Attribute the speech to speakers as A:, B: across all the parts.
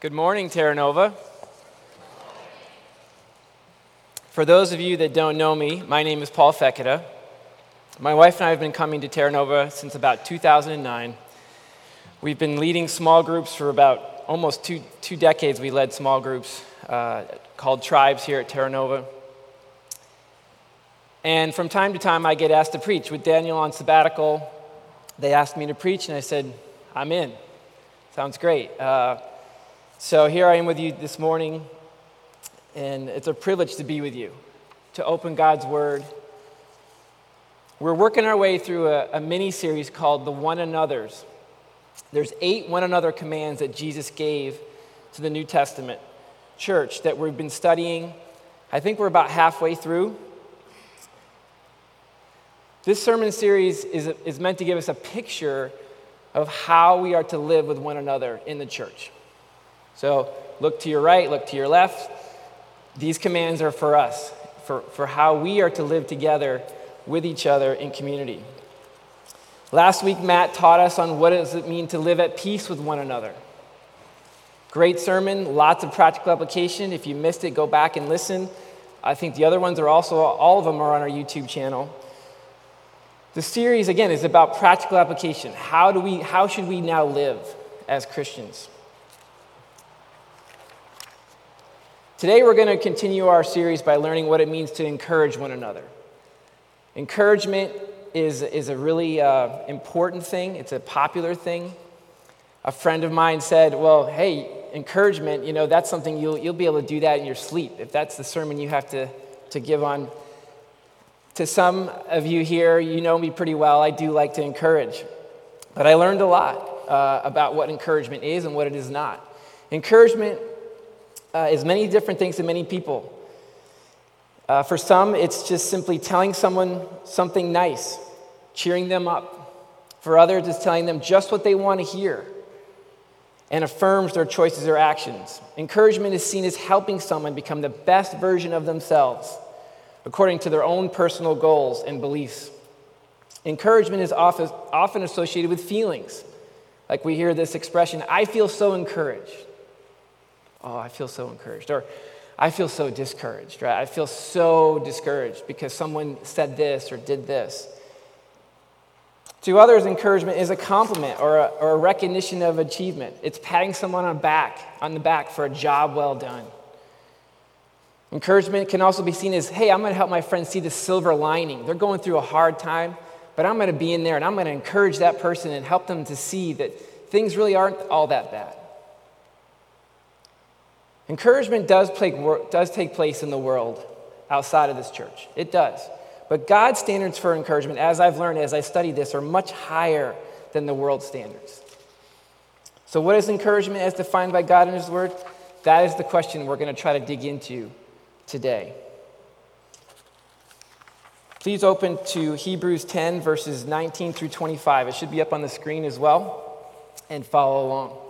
A: Good morning, Terra Nova. For those of you that don't know me, my name is Paul Feketa. My wife and I have been coming to Terra Nova since about 2009. We've been leading small groups for about almost two, two decades. We led small groups uh, called tribes here at Terra Nova. And from time to time, I get asked to preach. With Daniel on sabbatical, they asked me to preach, and I said, I'm in. Sounds great. Uh, so here I am with you this morning, and it's a privilege to be with you, to open God's Word. We're working our way through a, a mini series called The One Another's. There's eight one another commands that Jesus gave to the New Testament church that we've been studying. I think we're about halfway through. This sermon series is, is meant to give us a picture of how we are to live with one another in the church. So look to your right, look to your left. These commands are for us, for, for how we are to live together with each other in community. Last week, Matt taught us on what does it mean to live at peace with one another. Great sermon, lots of practical application. If you missed it, go back and listen. I think the other ones are also, all of them are on our YouTube channel. The series, again, is about practical application. How, do we, how should we now live as Christians? Today, we're going to continue our series by learning what it means to encourage one another. Encouragement is, is a really uh, important thing, it's a popular thing. A friend of mine said, Well, hey, encouragement, you know, that's something you'll, you'll be able to do that in your sleep. If that's the sermon you have to, to give on. To some of you here, you know me pretty well. I do like to encourage. But I learned a lot uh, about what encouragement is and what it is not. Encouragement uh, is many different things to many people. Uh, for some, it's just simply telling someone something nice, cheering them up. For others, it's telling them just what they want to hear and affirms their choices or actions. Encouragement is seen as helping someone become the best version of themselves according to their own personal goals and beliefs. Encouragement is often, often associated with feelings. Like we hear this expression, I feel so encouraged. Oh, I feel so encouraged. Or I feel so discouraged, right? I feel so discouraged because someone said this or did this. To others, encouragement is a compliment or a, or a recognition of achievement. It's patting someone on, back, on the back for a job well done. Encouragement can also be seen as hey, I'm going to help my friends see the silver lining. They're going through a hard time, but I'm going to be in there and I'm going to encourage that person and help them to see that things really aren't all that bad. Encouragement does, play, does take place in the world outside of this church. It does. But God's standards for encouragement, as I've learned as I study this, are much higher than the world's standards. So, what is encouragement as defined by God in His Word? That is the question we're going to try to dig into today. Please open to Hebrews 10, verses 19 through 25. It should be up on the screen as well, and follow along.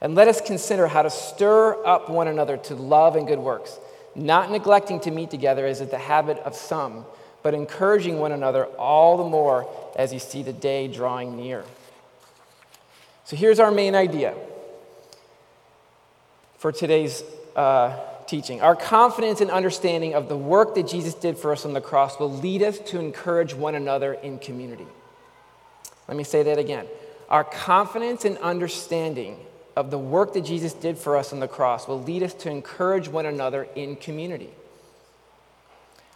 A: And let us consider how to stir up one another to love and good works, not neglecting to meet together as is the habit of some, but encouraging one another all the more as you see the day drawing near. So here's our main idea for today's uh, teaching. Our confidence and understanding of the work that Jesus did for us on the cross will lead us to encourage one another in community. Let me say that again. Our confidence and understanding of the work that Jesus did for us on the cross will lead us to encourage one another in community.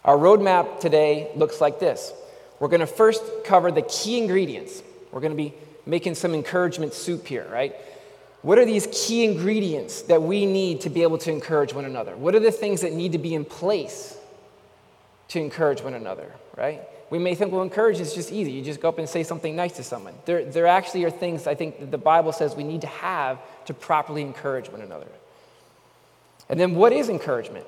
A: Our roadmap today looks like this. We're going to first cover the key ingredients. We're going to be making some encouragement soup here, right? What are these key ingredients that we need to be able to encourage one another? What are the things that need to be in place to encourage one another, right? We may think, well, encourage is just easy. You just go up and say something nice to someone. There, there actually are things I think that the Bible says we need to have to properly encourage one another. And then, what is encouragement?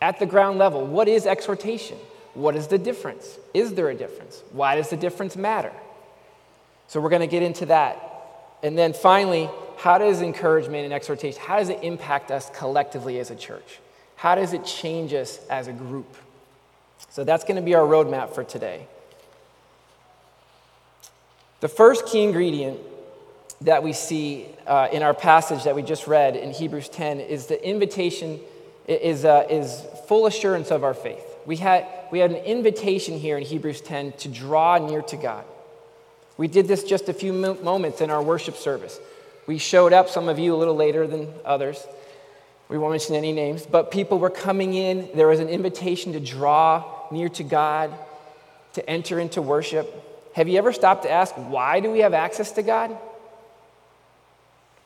A: At the ground level, what is exhortation? What is the difference? Is there a difference? Why does the difference matter? So, we're going to get into that. And then finally, how does encouragement and exhortation, how does it impact us collectively as a church? How does it change us as a group? So that's going to be our roadmap for today. The first key ingredient that we see uh, in our passage that we just read in Hebrews 10 is the invitation, is, uh, is full assurance of our faith. We had, we had an invitation here in Hebrews 10 to draw near to God. We did this just a few moments in our worship service. We showed up, some of you a little later than others. We won't mention any names, but people were coming in. There was an invitation to draw near to God, to enter into worship. Have you ever stopped to ask, why do we have access to God?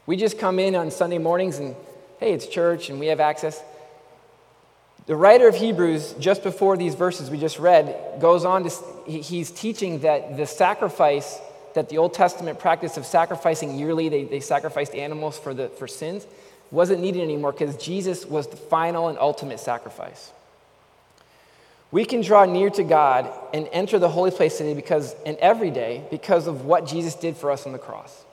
A: We just come in on Sunday mornings and, hey, it's church and we have access. The writer of Hebrews, just before these verses we just read, goes on to, he's teaching that the sacrifice, that the Old Testament practice of sacrificing yearly, they, they sacrificed animals for, the, for sins, wasn't needed anymore because Jesus was the final and ultimate sacrifice. We can draw near to God and enter the holy place today because, and every day because of what Jesus did for us on the cross.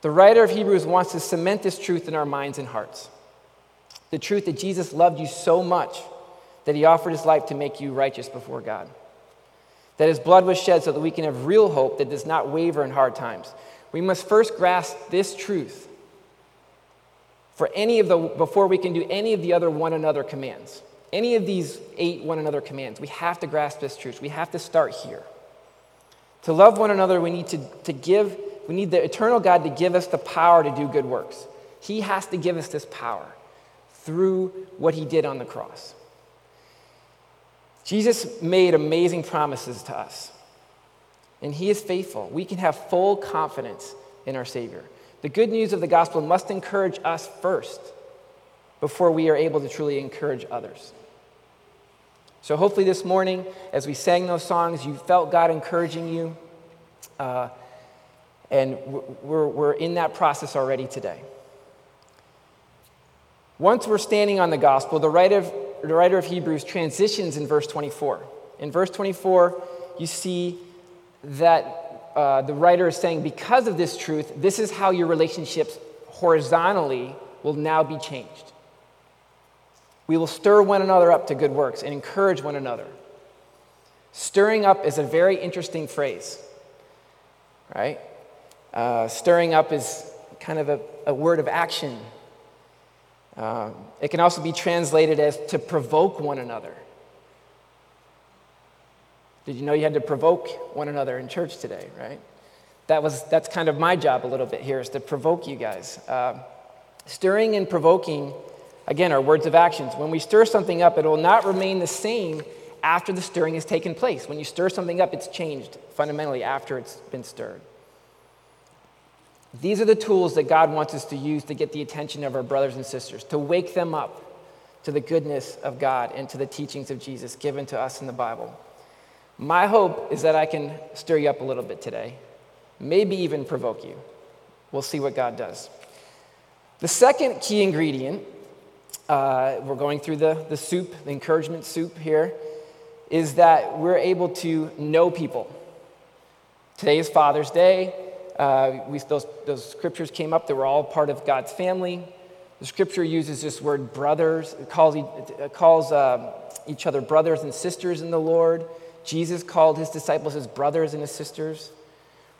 A: The writer of Hebrews wants to cement this truth in our minds and hearts. The truth that Jesus loved you so much that he offered his life to make you righteous before God. That his blood was shed so that we can have real hope that does not waver in hard times. We must first grasp this truth for any of the before we can do any of the other one another commands any of these eight one another commands, we have to grasp this truth. We have to start here. To love one another, we need to, to give, we need the eternal God to give us the power to do good works. He has to give us this power through what he did on the cross. Jesus made amazing promises to us, and he is faithful. We can have full confidence in our Savior. The good news of the gospel must encourage us first before we are able to truly encourage others. So, hopefully, this morning, as we sang those songs, you felt God encouraging you. Uh, and we're, we're in that process already today. Once we're standing on the gospel, the writer, of, the writer of Hebrews transitions in verse 24. In verse 24, you see that uh, the writer is saying, because of this truth, this is how your relationships horizontally will now be changed. We will stir one another up to good works and encourage one another. Stirring up is a very interesting phrase, right? Uh, stirring up is kind of a, a word of action. Uh, it can also be translated as to provoke one another. Did you know you had to provoke one another in church today, right? That was, that's kind of my job a little bit here, is to provoke you guys. Uh, stirring and provoking Again, are words of actions. When we stir something up, it will not remain the same after the stirring has taken place. When you stir something up, it's changed fundamentally after it's been stirred. These are the tools that God wants us to use to get the attention of our brothers and sisters, to wake them up to the goodness of God and to the teachings of Jesus given to us in the Bible. My hope is that I can stir you up a little bit today, maybe even provoke you. We'll see what God does. The second key ingredient uh, we're going through the, the soup, the encouragement soup here, is that we're able to know people. Today is Father's Day. Uh, we, those, those scriptures came up that we're all part of God's family. The scripture uses this word brothers, it calls, it calls uh, each other brothers and sisters in the Lord. Jesus called his disciples his brothers and his sisters.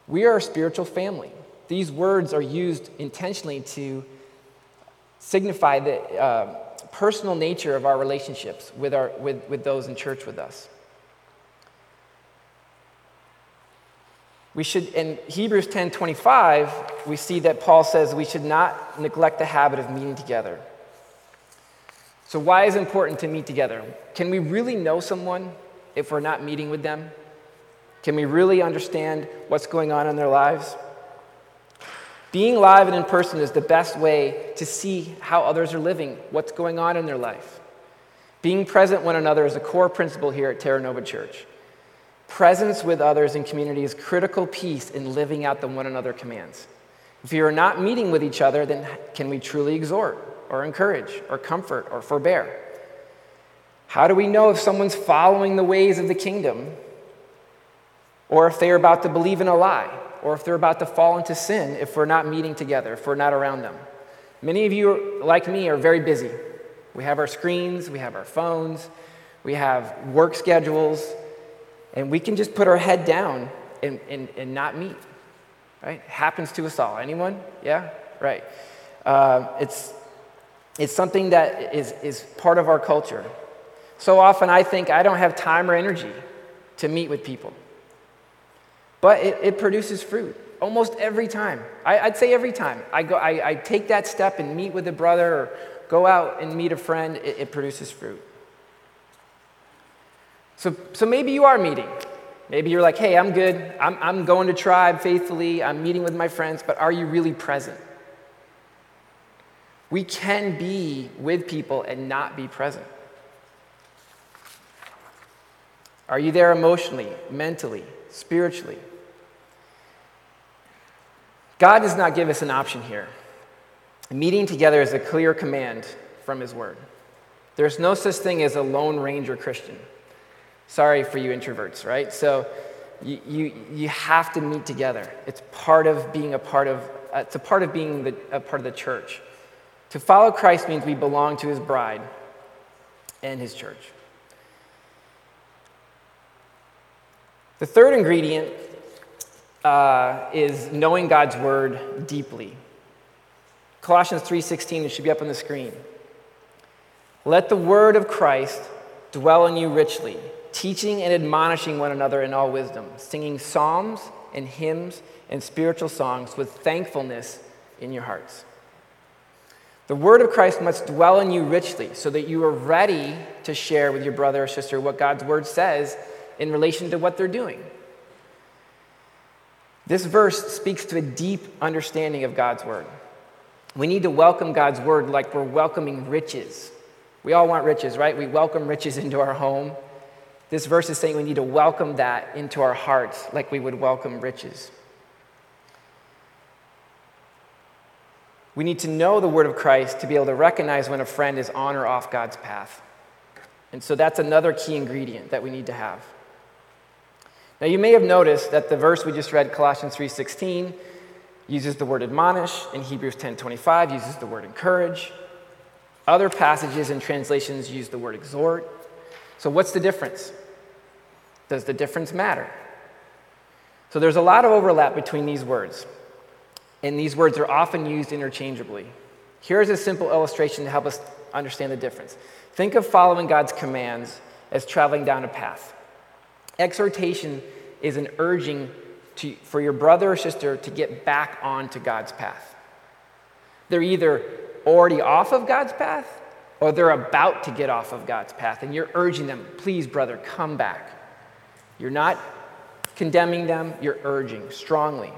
A: We are a spiritual family. These words are used intentionally to signify the uh, personal nature of our relationships with, our, with, with those in church with us. We should, in Hebrews 10 25, we see that Paul says we should not neglect the habit of meeting together. So, why is it important to meet together? Can we really know someone if we're not meeting with them? Can we really understand what's going on in their lives? Being live and in person is the best way to see how others are living, what's going on in their life. Being present one another is a core principle here at Terra Nova Church. Presence with others in community is critical piece in living out the one another commands. If you are not meeting with each other, then can we truly exhort or encourage or comfort or forbear? How do we know if someone's following the ways of the kingdom or if they're about to believe in a lie or if they're about to fall into sin if we're not meeting together, if we're not around them? Many of you, like me, are very busy. We have our screens, we have our phones, we have work schedules, and we can just put our head down and, and, and not meet. Right? Happens to us all. Anyone? Yeah? Right. Uh, it's, it's something that is, is part of our culture. So often I think I don't have time or energy to meet with people. But it, it produces fruit almost every time. I, would say every time. I, go, I, I, take that step and meet with a brother or go out and meet a friend, it, it produces fruit. So, so maybe you are meeting. Maybe you're like, hey, I'm good. I'm, I'm going to tribe faithfully. I'm meeting with my friends, but are you really present? We can be with people and not be present. Are you there emotionally, mentally, spiritually? God does not give us an option here. Meeting together is a clear command from His Word. There's no such thing as a Lone Ranger Christian. Sorry for you introverts, right? So you, you, you have to meet together. It's part of being a part of, uh, it's a part of being the, a part of the church. To follow Christ means we belong to His bride and His church. The third ingredient uh, is knowing God's word deeply. Colossians 3:16 it should be up on the screen. Let the word of Christ dwell in you richly, teaching and admonishing one another in all wisdom, singing psalms and hymns and spiritual songs with thankfulness in your hearts. The word of Christ must dwell in you richly so that you are ready to share with your brother or sister what God's word says in relation to what they're doing. This verse speaks to a deep understanding of God's word. We need to welcome God's word like we're welcoming riches. We all want riches, right? We welcome riches into our home. This verse is saying we need to welcome that into our hearts like we would welcome riches. We need to know the word of Christ to be able to recognize when a friend is on or off God's path. And so that's another key ingredient that we need to have. Now you may have noticed that the verse we just read, Colossians 3:16, uses the word admonish, and Hebrews 10:25 uses the word encourage. Other passages and translations use the word exhort. So what's the difference? Does the difference matter? So there's a lot of overlap between these words, and these words are often used interchangeably. Here's a simple illustration to help us understand the difference. Think of following God's commands as traveling down a path. Exhortation is an urging to, for your brother or sister to get back onto God's path. They're either already off of God's path or they're about to get off of God's path, and you're urging them, please, brother, come back. You're not condemning them, you're urging strongly.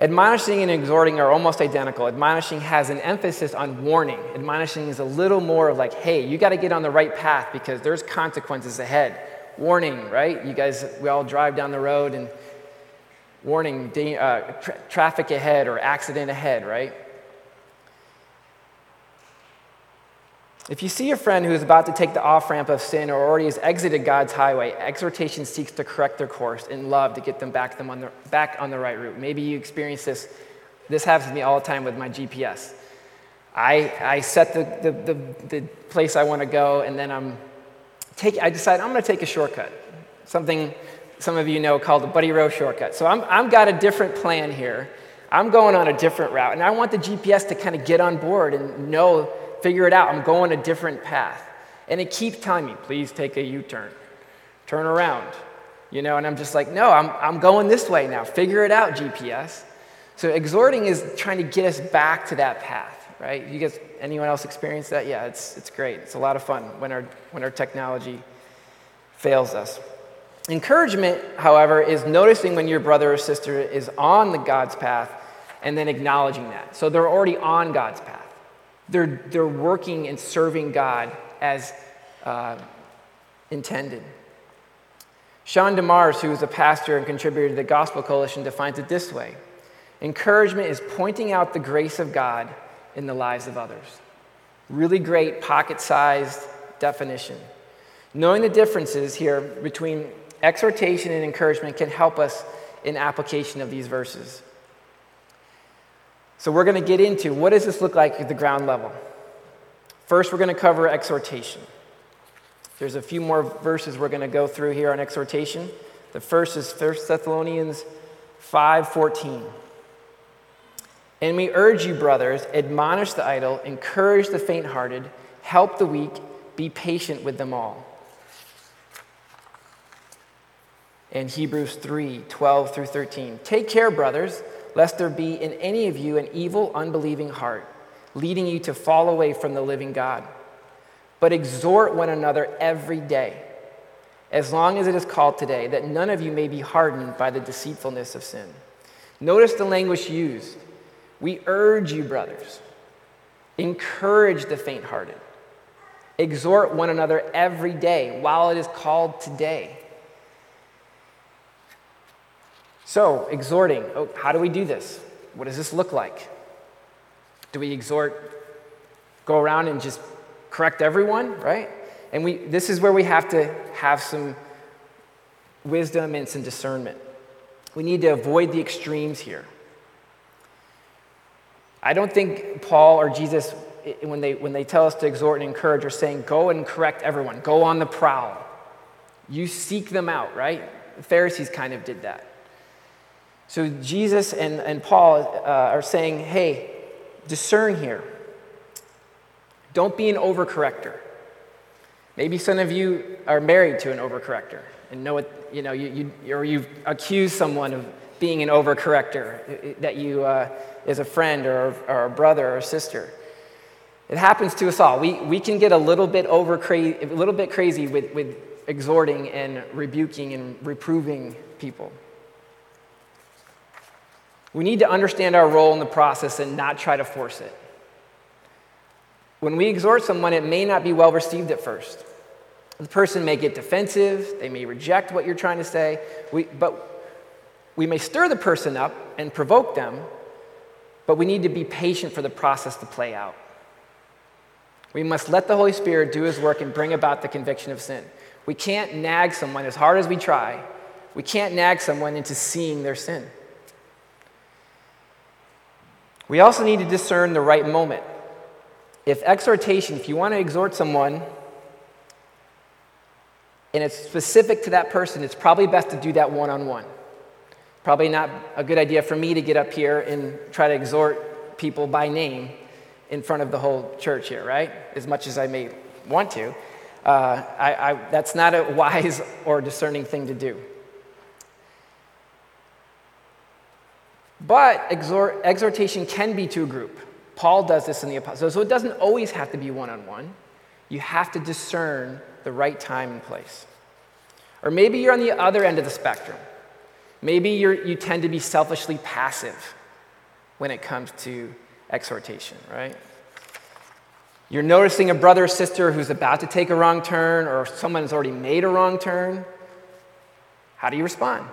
A: Admonishing and exhorting are almost identical. Admonishing has an emphasis on warning. Admonishing is a little more of like, hey, you got to get on the right path because there's consequences ahead warning, right? You guys, we all drive down the road and warning, uh, tra- traffic ahead or accident ahead, right? If you see a friend who is about to take the off ramp of sin or already has exited God's highway, exhortation seeks to correct their course in love to get them back, them on the, back on the right route. Maybe you experience this. This happens to me all the time with my GPS. I, I set the, the, the, the place I want to go, and then I'm take, I decided I'm going to take a shortcut, something some of you know called the Buddy Row shortcut. So I'm, I've got a different plan here. I'm going on a different route, and I want the GPS to kind of get on board and know, figure it out. I'm going a different path. And it keeps telling me, please take a U turn, turn around. You know, and I'm just like, no, I'm, I'm going this way now. Figure it out, GPS. So exhorting is trying to get us back to that path right? You guys, anyone else experience that? Yeah, it's, it's great. It's a lot of fun when our, when our technology fails us. Encouragement, however, is noticing when your brother or sister is on the God's path and then acknowledging that. So they're already on God's path. They're, they're working and serving God as uh, intended. Sean DeMars, who is a pastor and contributor to the Gospel Coalition, defines it this way Encouragement is pointing out the grace of God in the lives of others. Really great pocket sized definition. Knowing the differences here between exhortation and encouragement can help us in application of these verses. So, we're going to get into what does this look like at the ground level? First, we're going to cover exhortation. There's a few more verses we're going to go through here on exhortation. The first is 1 Thessalonians 5:14. And we urge you, brothers, admonish the idle, encourage the faint-hearted, help the weak, be patient with them all. And Hebrews 3 12 through 13. Take care, brothers, lest there be in any of you an evil, unbelieving heart, leading you to fall away from the living God. But exhort one another every day, as long as it is called today, that none of you may be hardened by the deceitfulness of sin. Notice the language used. We urge you, brothers, encourage the faint hearted, exhort one another every day while it is called today. So, exhorting, oh, how do we do this? What does this look like? Do we exhort, go around and just correct everyone, right? And we, this is where we have to have some wisdom and some discernment. We need to avoid the extremes here. I don't think Paul or Jesus, when they, when they tell us to exhort and encourage, are saying, go and correct everyone, go on the prowl. You seek them out, right? The Pharisees kind of did that. So Jesus and, and Paul uh, are saying, hey, discern here. Don't be an overcorrector. Maybe some of you are married to an overcorrector and know it, you know, you, you, or you've accused someone of being an overcorrector that you uh, is a friend or, or a brother or a sister. It happens to us all. We, we can get a little bit over crazy, a little bit crazy with, with exhorting and rebuking and reproving people. We need to understand our role in the process and not try to force it. When we exhort someone, it may not be well received at first. The person may get defensive, they may reject what you're trying to say, we, but we may stir the person up and provoke them, but we need to be patient for the process to play out. We must let the Holy Spirit do his work and bring about the conviction of sin. We can't nag someone as hard as we try. We can't nag someone into seeing their sin. We also need to discern the right moment if exhortation, if you want to exhort someone and it's specific to that person, it's probably best to do that one on one. Probably not a good idea for me to get up here and try to exhort people by name in front of the whole church here, right? As much as I may want to. Uh, I, I, that's not a wise or discerning thing to do. But exhort, exhortation can be to a group. Paul does this in the Apostles. So it doesn't always have to be one on one. You have to discern the right time and place. Or maybe you're on the other end of the spectrum. Maybe you tend to be selfishly passive when it comes to exhortation, right? You're noticing a brother or sister who's about to take a wrong turn, or someone has already made a wrong turn. How do you respond?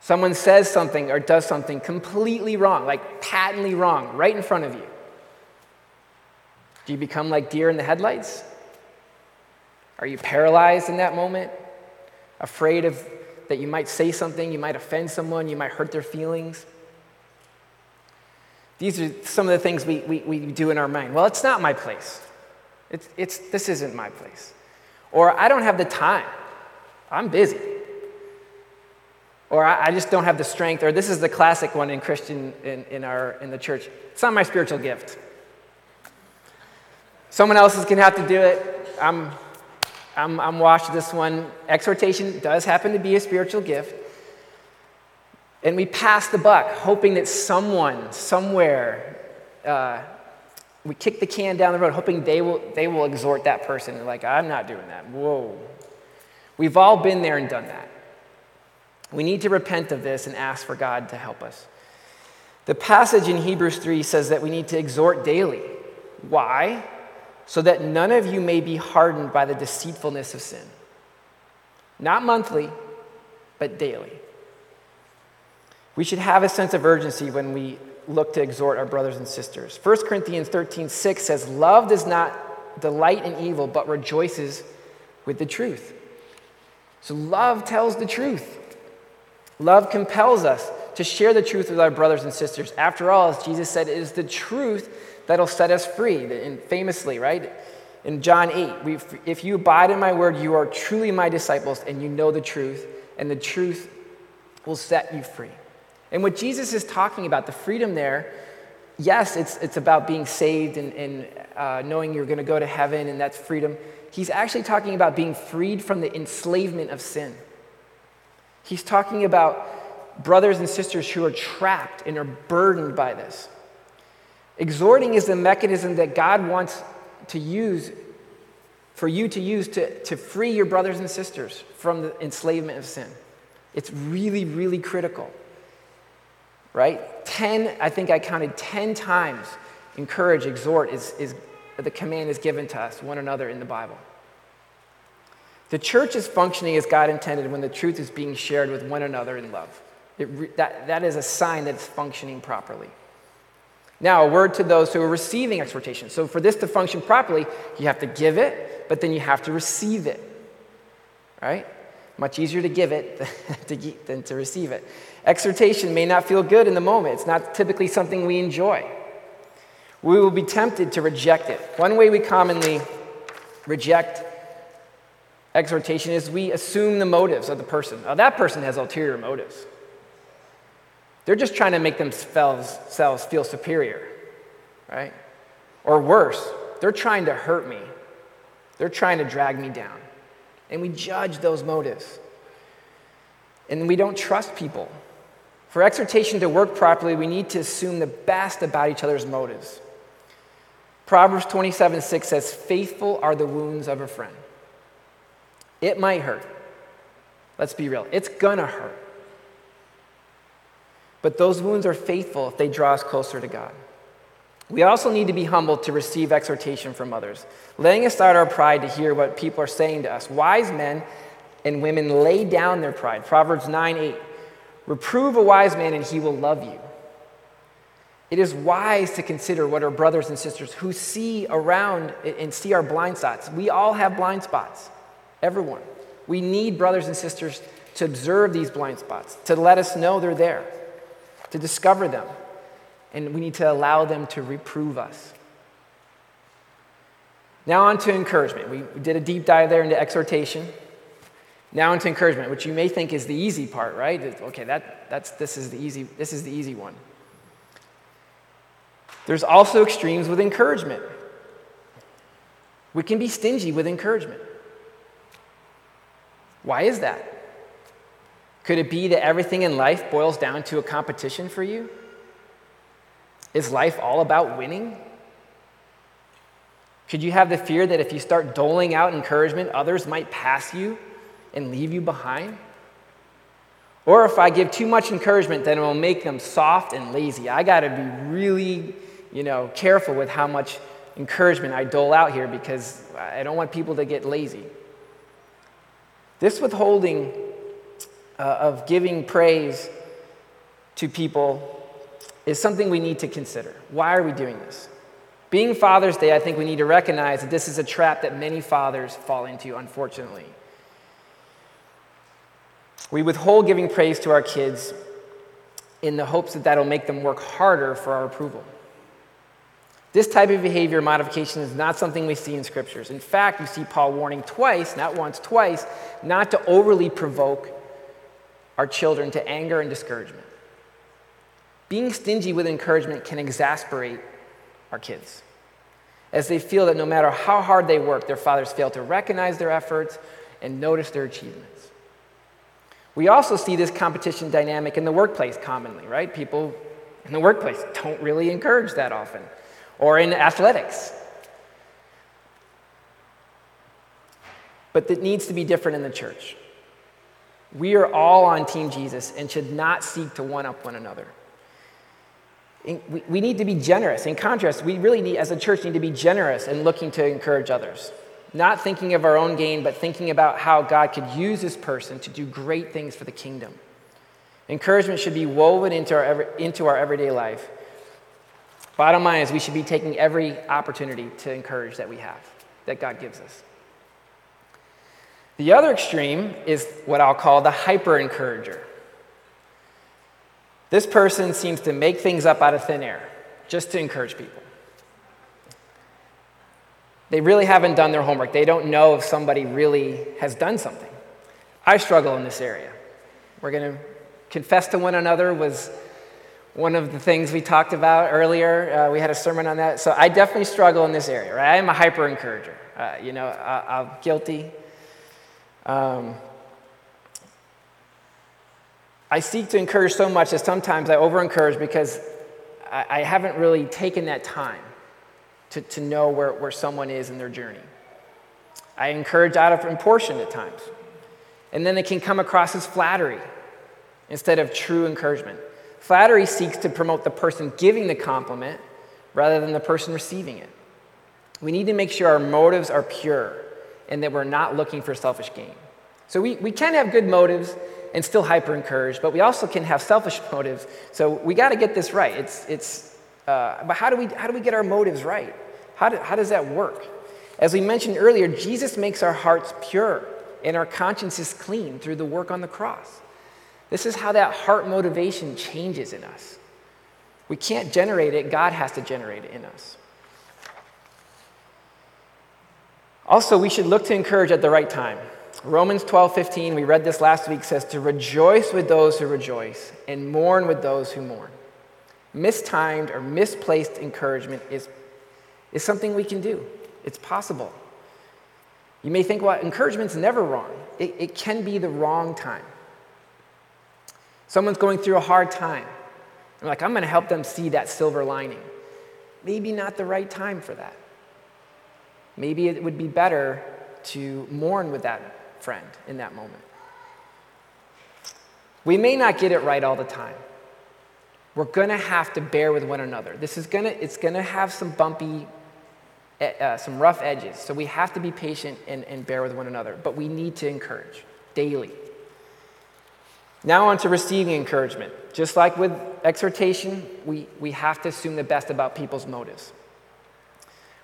A: Someone says something or does something completely wrong, like patently wrong, right in front of you. Do you become like deer in the headlights? Are you paralyzed in that moment? Afraid of that you might say something, you might offend someone, you might hurt their feelings? These are some of the things we, we, we do in our mind. Well, it's not my place. It's, it's, this isn't my place. Or I don't have the time. I'm busy or I, I, just don't have the strength, or this is the classic one in Christian in, in, our, in the church. It's not my spiritual gift. Someone else is going to have to do it. I'm, I'm, I'm washed this one. Exhortation does happen to be a spiritual gift. And we pass the buck, hoping that someone, somewhere, uh, we kick the can down the road, hoping they will, they will exhort that person. They're like, I'm not doing that. Whoa. We've all been there and done that. We need to repent of this and ask for God to help us. The passage in Hebrews 3 says that we need to exhort daily. Why? So that none of you may be hardened by the deceitfulness of sin. Not monthly, but daily. We should have a sense of urgency when we look to exhort our brothers and sisters. 1 Corinthians 13 6 says, Love does not delight in evil, but rejoices with the truth. So love tells the truth. Love compels us to share the truth with our brothers and sisters. After all, as Jesus said, it is the truth that'll set us free. And famously, right? In John 8, if you abide in my word, you are truly my disciples and you know the truth, and the truth will set you free. And what Jesus is talking about, the freedom there, yes, it's, it's about being saved and, and uh, knowing you're going to go to heaven, and that's freedom. He's actually talking about being freed from the enslavement of sin. He's talking about brothers and sisters who are trapped and are burdened by this. Exhorting is the mechanism that God wants to use for you to use to, to free your brothers and sisters from the enslavement of sin. It's really, really critical right? 10, I think I counted 10 times encourage, exhort is, is the command is given to us, one another in the Bible. The church is functioning as God intended when the truth is being shared with one another in love. It, that, that is a sign that it's functioning properly. Now, a word to those who are receiving exhortation. So, for this to function properly, you have to give it, but then you have to receive it. Right? Much easier to give it than to receive it. Exhortation may not feel good in the moment, it's not typically something we enjoy. We will be tempted to reject it. One way we commonly reject exhortation is we assume the motives of the person. Now, that person has ulterior motives. They're just trying to make themselves feel superior, right? Or worse, they're trying to hurt me. They're trying to drag me down. And we judge those motives. And we don't trust people. For exhortation to work properly, we need to assume the best about each other's motives. Proverbs 27 6 says, Faithful are the wounds of a friend. It might hurt. Let's be real. It's gonna hurt. But those wounds are faithful if they draw us closer to God. We also need to be humble to receive exhortation from others, laying aside our pride to hear what people are saying to us. Wise men and women lay down their pride. Proverbs 9 8. Reprove a wise man and he will love you. It is wise to consider what our brothers and sisters who see around and see our blind spots. We all have blind spots, everyone. We need brothers and sisters to observe these blind spots, to let us know they're there, to discover them and we need to allow them to reprove us. Now, on to encouragement. We did a deep dive there into exhortation. Now into encouragement, which you may think is the easy part, right? Okay, that, that's, this, is the easy, this is the easy one. There's also extremes with encouragement. We can be stingy with encouragement. Why is that? Could it be that everything in life boils down to a competition for you? Is life all about winning? Could you have the fear that if you start doling out encouragement, others might pass you and leave you behind? Or if I give too much encouragement, then it will make them soft and lazy. I got to be really, you know, careful with how much encouragement I dole out here because I don't want people to get lazy. This withholding uh, of giving praise to people is something we need to consider. Why are we doing this? Being Father's Day, I think we need to recognize that this is a trap that many fathers fall into, unfortunately. We withhold giving praise to our kids in the hopes that that'll make them work harder for our approval. This type of behavior modification is not something we see in scriptures. In fact, you see Paul warning twice, not once, twice, not to overly provoke our children to anger and discouragement. Being stingy with encouragement can exasperate our kids as they feel that no matter how hard they work, their fathers fail to recognize their efforts and notice their achievements. We also see this competition dynamic in the workplace commonly, right? People in the workplace don't really encourage that often, or in athletics. But it needs to be different in the church. We are all on Team Jesus and should not seek to one up one another we need to be generous. In contrast, we really need, as a church, need to be generous in looking to encourage others. not thinking of our own gain, but thinking about how God could use this person to do great things for the kingdom. Encouragement should be woven into our, into our everyday life. Bottom line is, we should be taking every opportunity to encourage that we have, that God gives us. The other extreme is what I'll call the hyper encourager. This person seems to make things up out of thin air just to encourage people. They really haven't done their homework. They don't know if somebody really has done something. I struggle in this area. We're going to confess to one another was one of the things we talked about earlier. Uh, we had a sermon on that. So I definitely struggle in this area, right? I am a hyper encourager. Uh, you know, I, am guilty. Um, I seek to encourage so much that sometimes I over encourage because I, I, haven't really taken that time to, to know where, where someone is in their journey. I encourage out of proportion at times. And then it can come across as flattery instead of true encouragement. Flattery seeks to promote the person giving the compliment rather than the person receiving it. We need to make sure our motives are pure and that we're not looking for selfish gain. So we, we can have good motives and still hyper encourage, but we also can have selfish motives. So we got to get this right. It's, it's, uh, but how do, we, how do we get our motives right? How, do, how does that work? As we mentioned earlier, Jesus makes our hearts pure and our consciences clean through the work on the cross. This is how that heart motivation changes in us. We can't generate it, God has to generate it in us. Also, we should look to encourage at the right time. Romans 12, 15, we read this last week, says to rejoice with those who rejoice and mourn with those who mourn. Mistimed or misplaced encouragement is, is something we can do, it's possible. You may think, well, encouragement's never wrong. It, it can be the wrong time. Someone's going through a hard time. I'm like, I'm going to help them see that silver lining. Maybe not the right time for that. Maybe it would be better to mourn with that friend in that moment. We may not get it right all the time. We're going to have to bear with one another. This is going to it's going to have some bumpy uh, some rough edges. So we have to be patient and, and bear with one another, but we need to encourage daily. Now, on to receiving encouragement. Just like with exhortation, we, we have to assume the best about people's motives.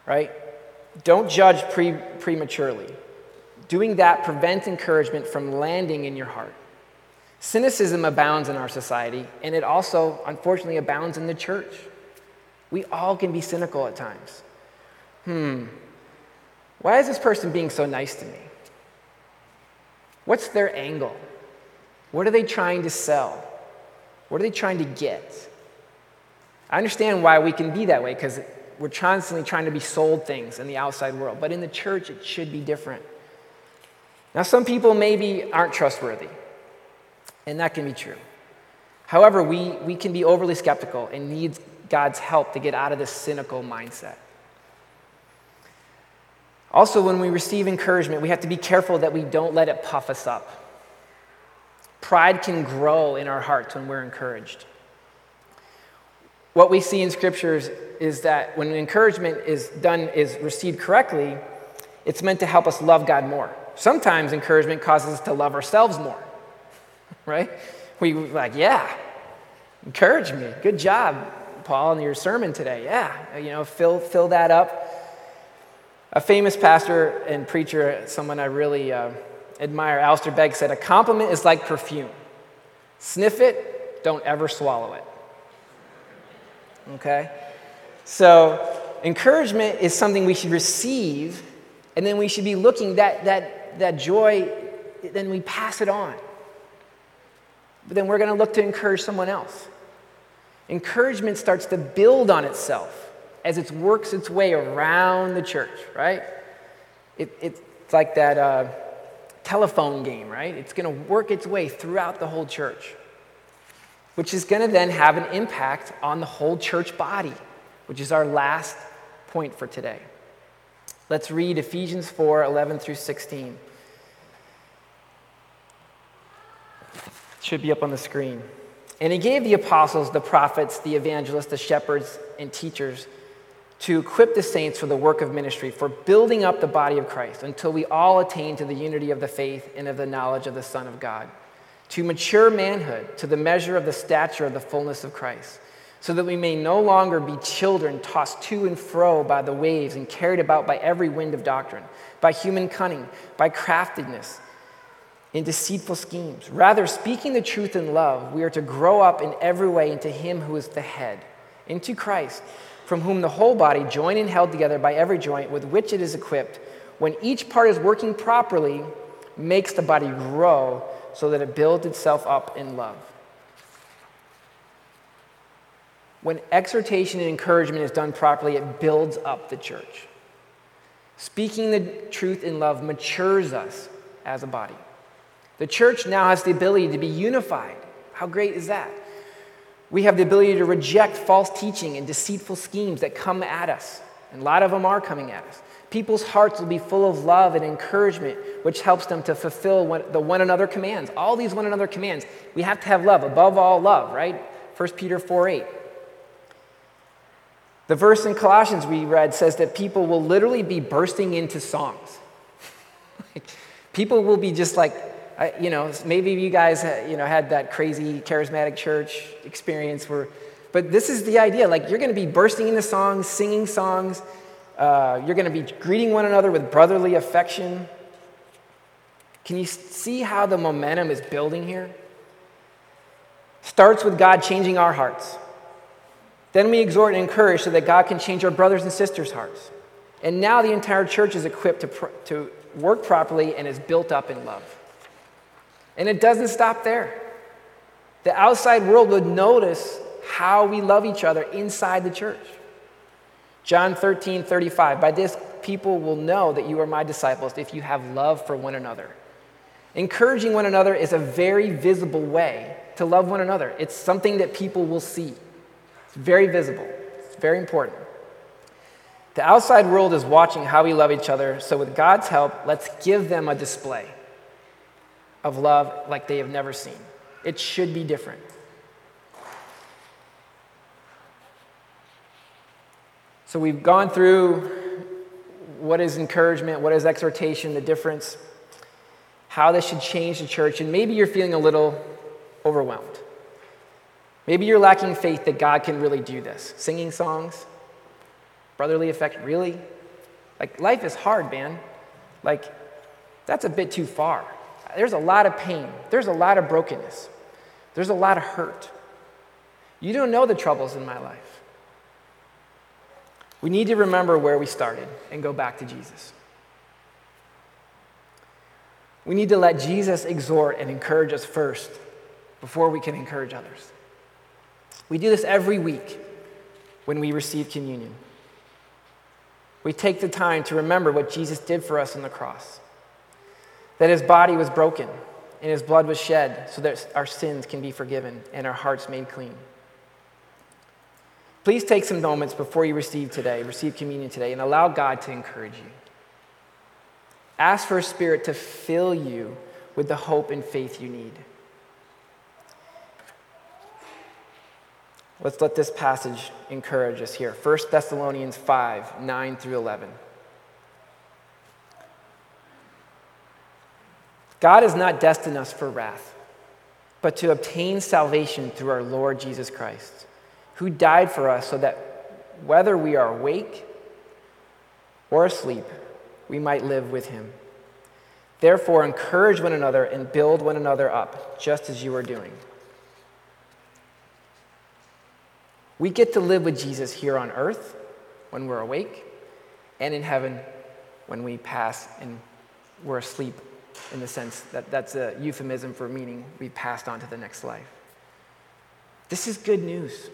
A: Right? Don't judge pre- prematurely. Doing that prevents encouragement from landing in your heart. Cynicism abounds in our society, and it also, unfortunately, abounds in the church. We all can be cynical at times. Hmm, why is this person being so nice to me? What's their angle? What are they trying to sell? What are they trying to get? I understand why we can be that way because we're constantly trying to be sold things in the outside world, but in the church, it should be different. Now, some people maybe aren't trustworthy, and that can be true. However, we, we can be overly skeptical and need God's help to get out of this cynical mindset. Also, when we receive encouragement, we have to be careful that we don't let it puff us up. Pride can grow in our hearts when we're encouraged. What we see in scriptures is that when encouragement is done, is received correctly, it's meant to help us love God more. Sometimes encouragement causes us to love ourselves more, right? We like, yeah, encourage me. Good job, Paul, in your sermon today. Yeah, you know, fill, fill that up. A famous pastor and preacher, someone I really uh, admire, Alistair Begg said, A compliment is like perfume. Sniff it, don't ever swallow it. Okay? So, encouragement is something we should receive, and then we should be looking that, that, that joy, then we pass it on. But then we're going to look to encourage someone else. Encouragement starts to build on itself as it works its way around the church, right? It, it's like that. Uh, telephone game, right? It's going to work its way throughout the whole church, which is going to then have an impact on the whole church body, which is our last point for today. Let's read Ephesians 4 11 through 16. It should be up on the screen. And he gave the apostles, the prophets, the evangelists, the shepherds, and teachers to equip the saints for the work of ministry, for building up the body of Christ until we all attain to the unity of the faith and of the knowledge of the Son of God, to mature manhood, to the measure of the stature of the fullness of Christ, so that we may no longer be children tossed to and fro by the waves and carried about by every wind of doctrine, by human cunning, by craftiness in deceitful schemes. Rather, speaking the truth in love, we are to grow up in every way into Him who is the head, into Christ, from whom the whole body, joined and held together by every joint with which it is equipped, when each part is working properly, makes the body grow so that it builds itself up in love. When exhortation and encouragement is done properly, it builds up the church. Speaking the truth in love matures us as a body. The church now has the ability to be unified. How great is that? We have the ability to reject false teaching and deceitful schemes that come at us. And a lot of them are coming at us. People's hearts will be full of love and encouragement, which helps them to fulfill one, the one another commands. All these one another commands. We have to have love, above all, love, right? 1 Peter 4 8. The verse in Colossians we read says that people will literally be bursting into songs. people will be just like, you know, maybe you guys, you know, had that crazy charismatic church experience where, but this is the idea. Like, you're going to be bursting into songs, singing songs. Uh, you're going to be greeting one another with brotherly affection. Can you see how the momentum is building here? Starts with God changing our hearts. Then we exhort and encourage so that God can change our brothers and sisters' hearts. And now the entire church is equipped to, to work properly and is built up in love. And it doesn't stop there. The outside world would notice how we love each other inside the church. John 13, 35. By this, people will know that you are my disciples if you have love for one another. Encouraging one another is a very visible way to love one another. It's something that people will see. It's very visible, it's very important. The outside world is watching how we love each other, so with God's help, let's give them a display of love like they have never seen. It should be different. So we've gone through what is encouragement, what is exhortation, the difference, how this should change the church, and maybe you're feeling a little overwhelmed. Maybe you're lacking faith that God can really do this. Singing songs, brotherly affection, really? Like, life is hard, man. Like, that's a bit too far there's a lot of pain, there's a lot of brokenness, there's a lot of hurt. You don't know the troubles in my life. We need to remember where we started and go back to Jesus. We need to let Jesus exhort and encourage us first before we can encourage others. We do this every week when we receive communion. We take the time to remember what Jesus did for us on the cross that his body was broken and his blood was shed so that our sins can be forgiven and our hearts made clean. Please take some moments before you receive today, receive communion today, and allow God to encourage you. Ask for a spirit to fill you with the hope and faith you need. Let's let this passage encourage us here. 1 Thessalonians 5 9 through 11. God has not destined us for wrath, but to obtain salvation through our Lord Jesus Christ, who died for us so that whether we are awake or asleep, we might live with him. Therefore, encourage one another and build one another up, just as you are doing. We get to live with Jesus here on earth when we're awake, and in heaven when we pass and we're asleep in the sense that that's a euphemism for meaning we passed on to the next life. This is good news.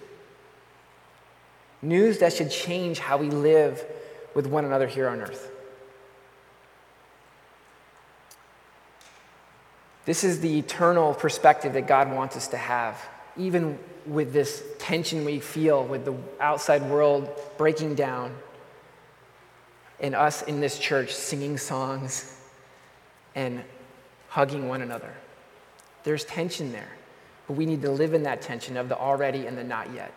A: News that should change how we live with one another here on earth. This is the eternal perspective that God wants us to have, even with this tension we feel with the outside world breaking down, and us in this church singing songs and hugging one another. There's tension there, but we need to live in that tension of the already and the not yet.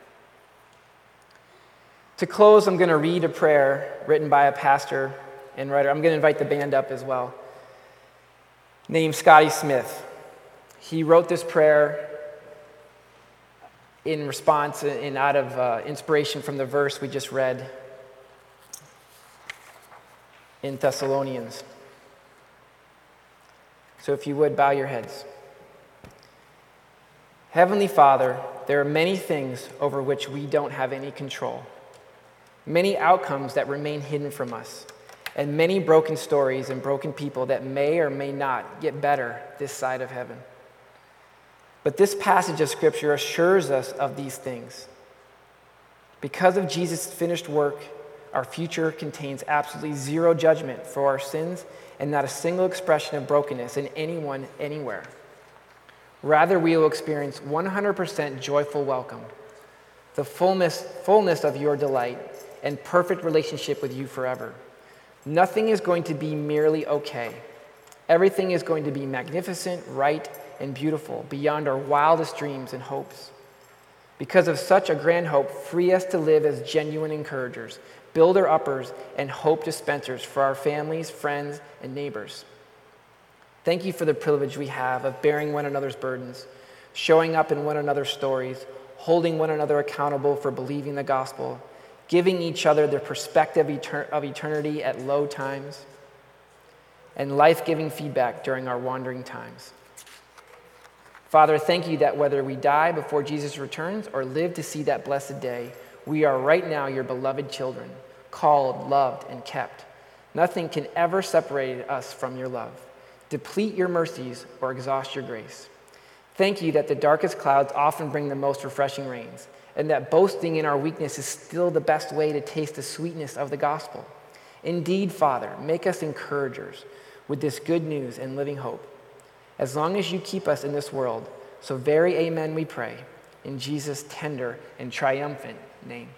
A: To close, I'm going to read a prayer written by a pastor and writer. I'm going to invite the band up as well, named Scotty Smith. He wrote this prayer in response and out of uh, inspiration from the verse we just read in Thessalonians. So if you would, bow your heads. Heavenly Father, there are many things over which we don't have any control many outcomes that remain hidden from us, and many broken stories and broken people that may or may not get better this side of heaven. But this passage of Scripture assures us of these things. Because of Jesus' finished work, our future contains absolutely zero judgment for our sins and not a single expression of brokenness in anyone, anywhere. Rather, we will experience 100% joyful welcome, the fullness, fullness of your delight, and perfect relationship with you forever. Nothing is going to be merely okay. Everything is going to be magnificent, right, and beautiful, beyond our wildest dreams and hopes. Because of such a grand hope, free us to live as genuine encouragers, builder uppers, and hope dispensers for our families, friends, and neighbors. Thank you for the privilege we have of bearing one another's burdens, showing up in one another's stories, holding one another accountable for believing the gospel, giving each other the perspective of eternity at low times, and life giving feedback during our wandering times. Father, thank you that whether we die before Jesus returns or live to see that blessed day, we are right now your beloved children, called, loved, and kept. Nothing can ever separate us from your love, deplete your mercies, or exhaust your grace. Thank you that the darkest clouds often bring the most refreshing rains and that boasting in our weakness is still the best way to taste the sweetness of the gospel. Indeed, Father, make us encouragers with this good news and living hope. As long as you keep us in this world, so very amen we pray, in Jesus' tender and triumphant name.